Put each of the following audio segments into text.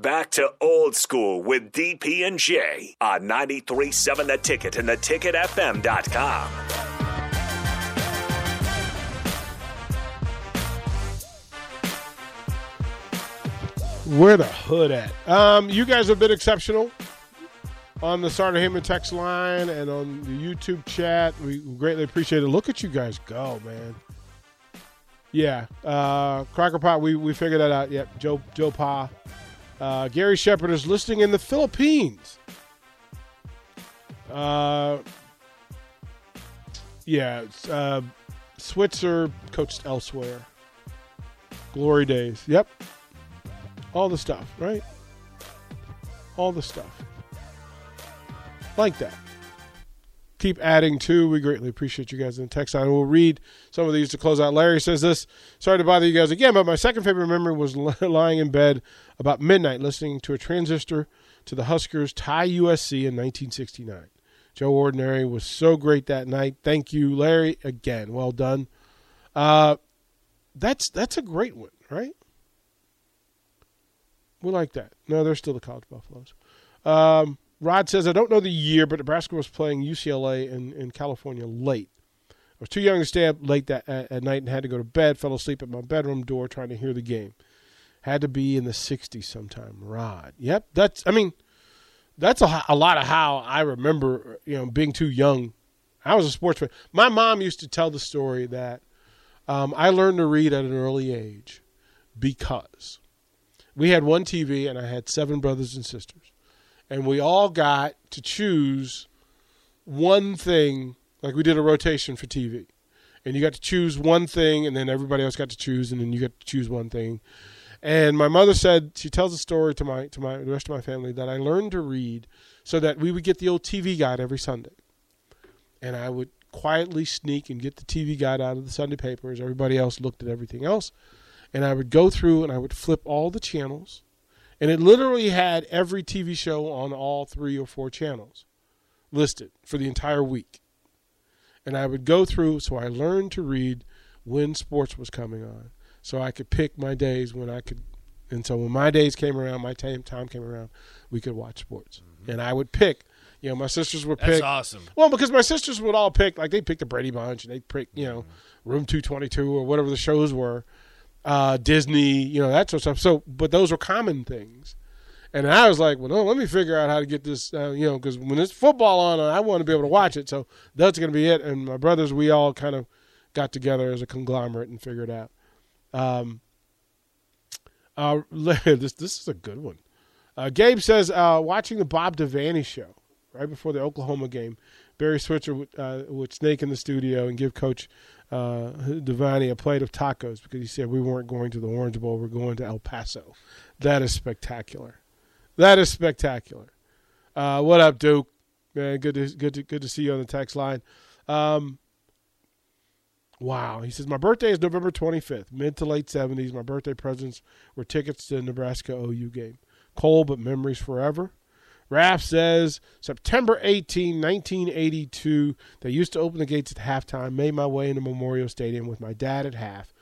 Back to old school with DP and J on 93.7 The Ticket and theticketfm.com. Where the hood at? Um, you guys have been exceptional on the Sartor Hamann text line and on the YouTube chat. We greatly appreciate it. Look at you guys go, man. Yeah, uh, Cracker Pot. We we figured that out. Yep, Joe Joe Pa. Uh, Gary Shepard is listening in the Philippines. Uh, yeah, uh, Switzer coached elsewhere. Glory days. Yep. All the stuff, right? All the stuff. Like that. Keep adding to. We greatly appreciate you guys in the text line. We'll read some of these to close out. Larry says this. Sorry to bother you guys again, but my second favorite memory was lying in bed about midnight listening to a transistor to the Huskers tie USC in 1969. Joe Ordinary was so great that night. Thank you, Larry. Again, well done. Uh, that's that's a great one, right? We like that. No, they're still the College Buffaloes. Um, Rod says, I don't know the year, but Nebraska was playing UCLA in, in California late. I was too young to stay up late that at, at night and had to go to bed. Fell asleep at my bedroom door trying to hear the game. Had to be in the 60s sometime. Rod. Yep. That's, I mean, that's a, a lot of how I remember, you know, being too young. I was a sports fan. My mom used to tell the story that um, I learned to read at an early age because we had one TV and I had seven brothers and sisters. And we all got to choose one thing, like we did a rotation for TV. And you got to choose one thing, and then everybody else got to choose, and then you got to choose one thing. And my mother said she tells a story to my to my the rest of my family that I learned to read so that we would get the old TV guide every Sunday, and I would quietly sneak and get the TV guide out of the Sunday paper as everybody else looked at everything else, and I would go through and I would flip all the channels, and it literally had every TV show on all three or four channels listed for the entire week, and I would go through. So I learned to read when sports was coming on so I could pick my days when I could. And so when my days came around, my time time came around, we could watch sports, mm-hmm. and I would pick. You know, my sisters would pick. That's awesome. Well, because my sisters would all pick, like they picked the Brady Bunch, and they pick, you know, mm-hmm. Room Two Twenty Two or whatever the shows were, uh, Disney, you know, that sort of stuff. So, but those were common things. And I was like, well, no, let me figure out how to get this, uh, you know, because when it's football on, I want to be able to watch it. So that's going to be it. And my brothers, we all kind of got together as a conglomerate and figured out. Um, uh, this this is a good one. Uh, Gabe says uh, watching the Bob Devaney show right before the Oklahoma game. Barry Switzer uh, would snake in the studio and give Coach uh, Devaney a plate of tacos because he said we weren't going to the Orange Bowl, we're going to El Paso. That is spectacular. That is spectacular. Uh, what up, Duke? Man, good to good to good to see you on the text line. Um, Wow. He says, My birthday is November 25th, mid to late 70s. My birthday presents were tickets to the Nebraska OU game. Cold, but memories forever. Raph says, September 18, 1982, they used to open the gates at halftime. Made my way into Memorial Stadium with my dad at half.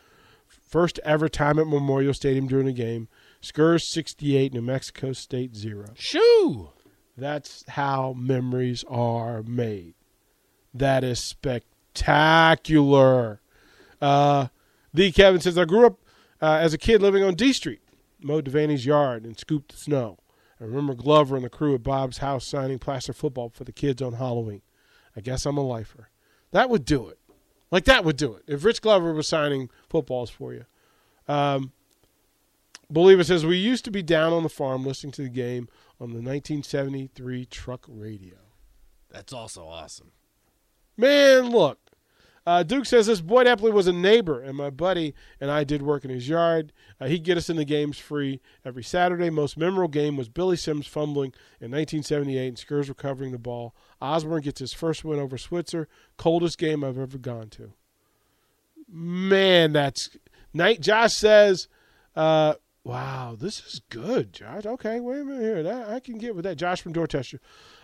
First ever time at Memorial Stadium during a game. Huskers 68, New Mexico State 0. Shoo! That's how memories are made. That is spectacular spectacular. Uh, the Kevin says, I grew up uh, as a kid living on D Street, mowed Devaney's yard, and scooped the snow. I remember Glover and the crew at Bob's house signing plaster football for the kids on Halloween. I guess I'm a lifer. That would do it. Like that would do it. If Rich Glover was signing footballs for you. Um, Believer says, We used to be down on the farm listening to the game on the 1973 truck radio. That's also awesome. Man, look, uh, Duke says this Boyd Epley was a neighbor, and my buddy and I did work in his yard. Uh, he'd get us in the games free every Saturday. Most memorable game was Billy Sims fumbling in 1978 and Huskers recovering the ball. Osborne gets his first win over Switzer. Coldest game I've ever gone to. Man, that's night. Josh says, uh, "Wow, this is good, Josh. Okay, wait a minute here. That, I can get with that." Josh from Dorchester.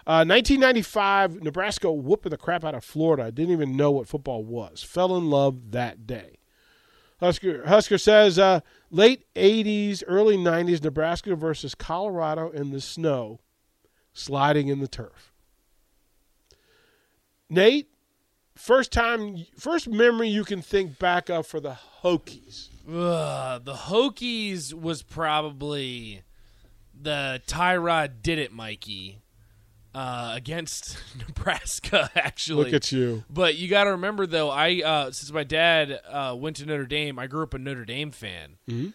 1995, uh, Nebraska whooping the crap out of Florida. I didn't even know what football was. Fell in love that day. Husker Husker says uh, late '80s, early '90s, Nebraska versus Colorado in the snow, sliding in the turf. Nate, first time, first memory you can think back of for the Hokies. Ugh, the Hokies was probably the Tyrod did it, Mikey, uh, against Nebraska. Actually, Look at you. But you got to remember, though, I uh, since my dad uh, went to Notre Dame, I grew up a Notre Dame fan. Mhm.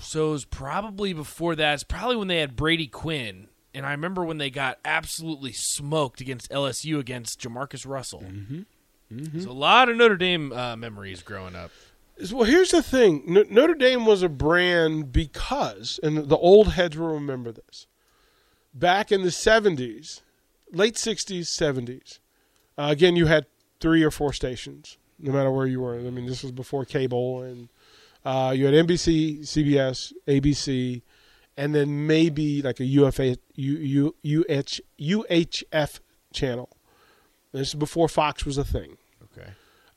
So it was probably before that. It's probably when they had Brady Quinn, and I remember when they got absolutely smoked against LSU against Jamarcus Russell. Mm-hmm. So a lot of Notre Dame uh, memories growing up. Well, here's the thing: Notre Dame was a brand because, and the old heads will remember this. Back in the '70s, late '60s, '70s, uh, again, you had three or four stations, no matter where you were. I mean, this was before cable, and uh, you had NBC, CBS, ABC, and then maybe like a UFA, U, U, UH, UHF channel. This is before Fox was a thing.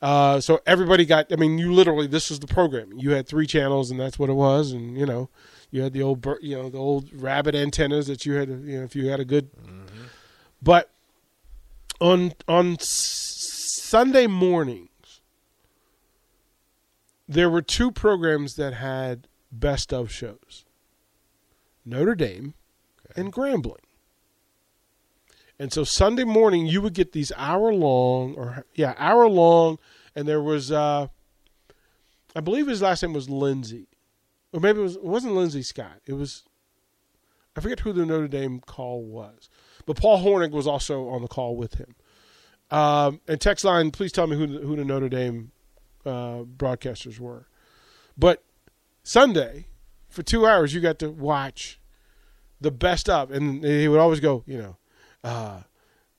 Okay. Uh, so everybody got. I mean, you literally this was the programming. You had three channels, and that's what it was. And you know, you had the old, you know, the old rabbit antennas that you had. You know, if you had a good. But on on Sunday mornings, there were two programs that had best of shows: Notre Dame and Grambling. And so Sunday morning you would get these hour long or yeah, hour long and there was uh I believe his last name was Lindsey. Or maybe it was it wasn't Lindsay Scott. It was I forget who the Notre Dame call was. But Paul Hornung was also on the call with him. Um, and text line, please tell me who the, who the Notre Dame uh, broadcasters were. But Sunday, for two hours, you got to watch the best of, and he would always go, you know, uh,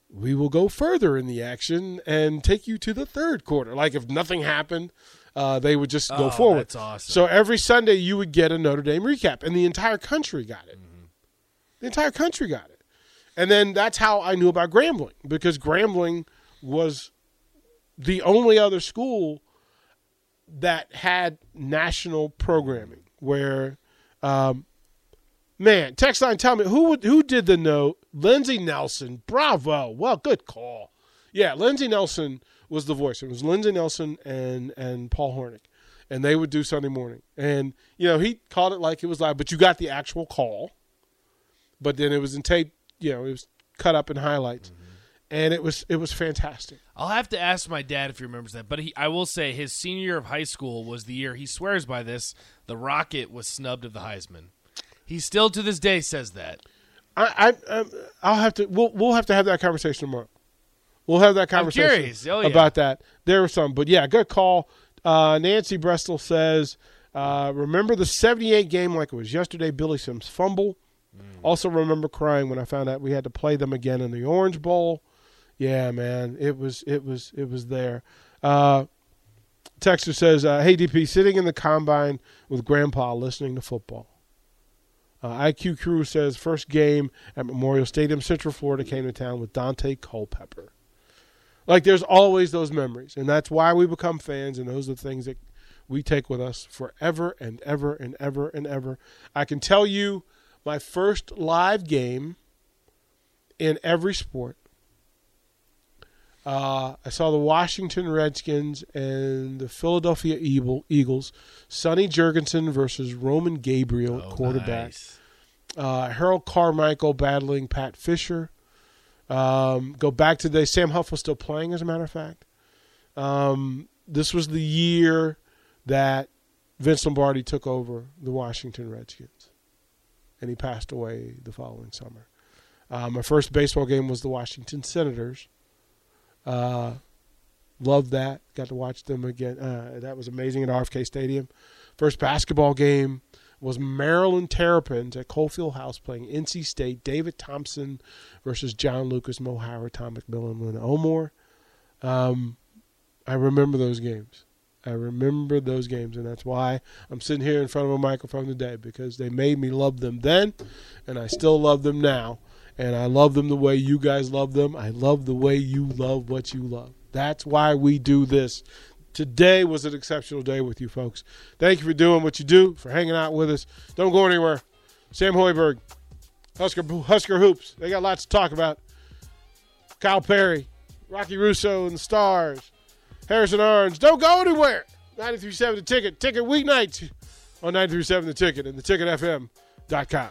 we will go further in the action and take you to the third quarter. Like if nothing happened, uh, they would just go Oh, forward. that's awesome. So every Sunday you would get a Notre Dame recap, and the entire country got it. The entire country got it, and then that's how I knew about Grambling because Grambling was the only other school that had national programming where um, man text line tell me who would, who did the note lindsey nelson bravo well good call yeah lindsey nelson was the voice it was lindsey nelson and and paul hornung and they would do sunday morning and you know he called it like it was live but you got the actual call but then it was in tape you know it was cut up in highlights mm-hmm. and it was it was fantastic I'll have to ask my dad if he remembers that, but he, I will say his senior year of high school was the year he swears by this. The Rocket was snubbed of the Heisman. He still to this day says that. I, I, um, I'll have to. We'll, we'll have to have that conversation tomorrow. We'll have that conversation. Oh, yeah. about that. There were some, but yeah, good call. Uh, Nancy Brestel says, uh, "Remember the '78 game like it was yesterday. Billy Sims fumble. Also remember crying when I found out we had to play them again in the Orange Bowl. Yeah, man, it was it was it was there." Uh, Texter says, uh, "Hey DP, sitting in the combine with Grandpa listening to football." Uh, IQ Crew says first game at Memorial Stadium, Central Florida came to town with Daunte Culpepper. Like there's always those memories, and that's why we become fans, and those are the things that we take with us forever and ever and ever and ever. I can tell you my first live game in every sport. Uh, I saw the Washington Redskins and the Philadelphia Eagle, Eagles. Sonny Jurgensen versus Roman Gabriel, Oh, quarterback nice. Uh, Harold Carmichael battling Pat Fischer. Um, go back to the Sam Huff was still playing, as a matter of fact. Um, this was the year that Vince Lombardi took over the Washington Redskins, and he passed away the following summer. Uh, my first baseball game was the Washington Senators. Uh, loved that. Got to watch them again. Uh, that was amazing at RFK Stadium. First basketball game was Maryland Terrapins at Cole Field House playing NC State. David Thompson versus John Lucas, Mo Howard, Tom McMillan, Len Elmore. Um, I remember those games. I remember those games, and that's why I'm sitting here in front of a microphone today because they made me love them then, and I still love them now. And I love them the way you guys love them. I love the way you love what you love. That's why we do this. Today was an exceptional day with you folks. Thank you for doing what you do, for hanging out with us. Don't go anywhere. Sam Hoiberg, Husker Husker Hoops. They got lots to talk about. Kyle Perry, Rocky Russo and the Stars, Harrison Orange. Don't go anywhere. 93.7 The Ticket. Ticket weeknights on 93.7 The Ticket and the theticketfm.com.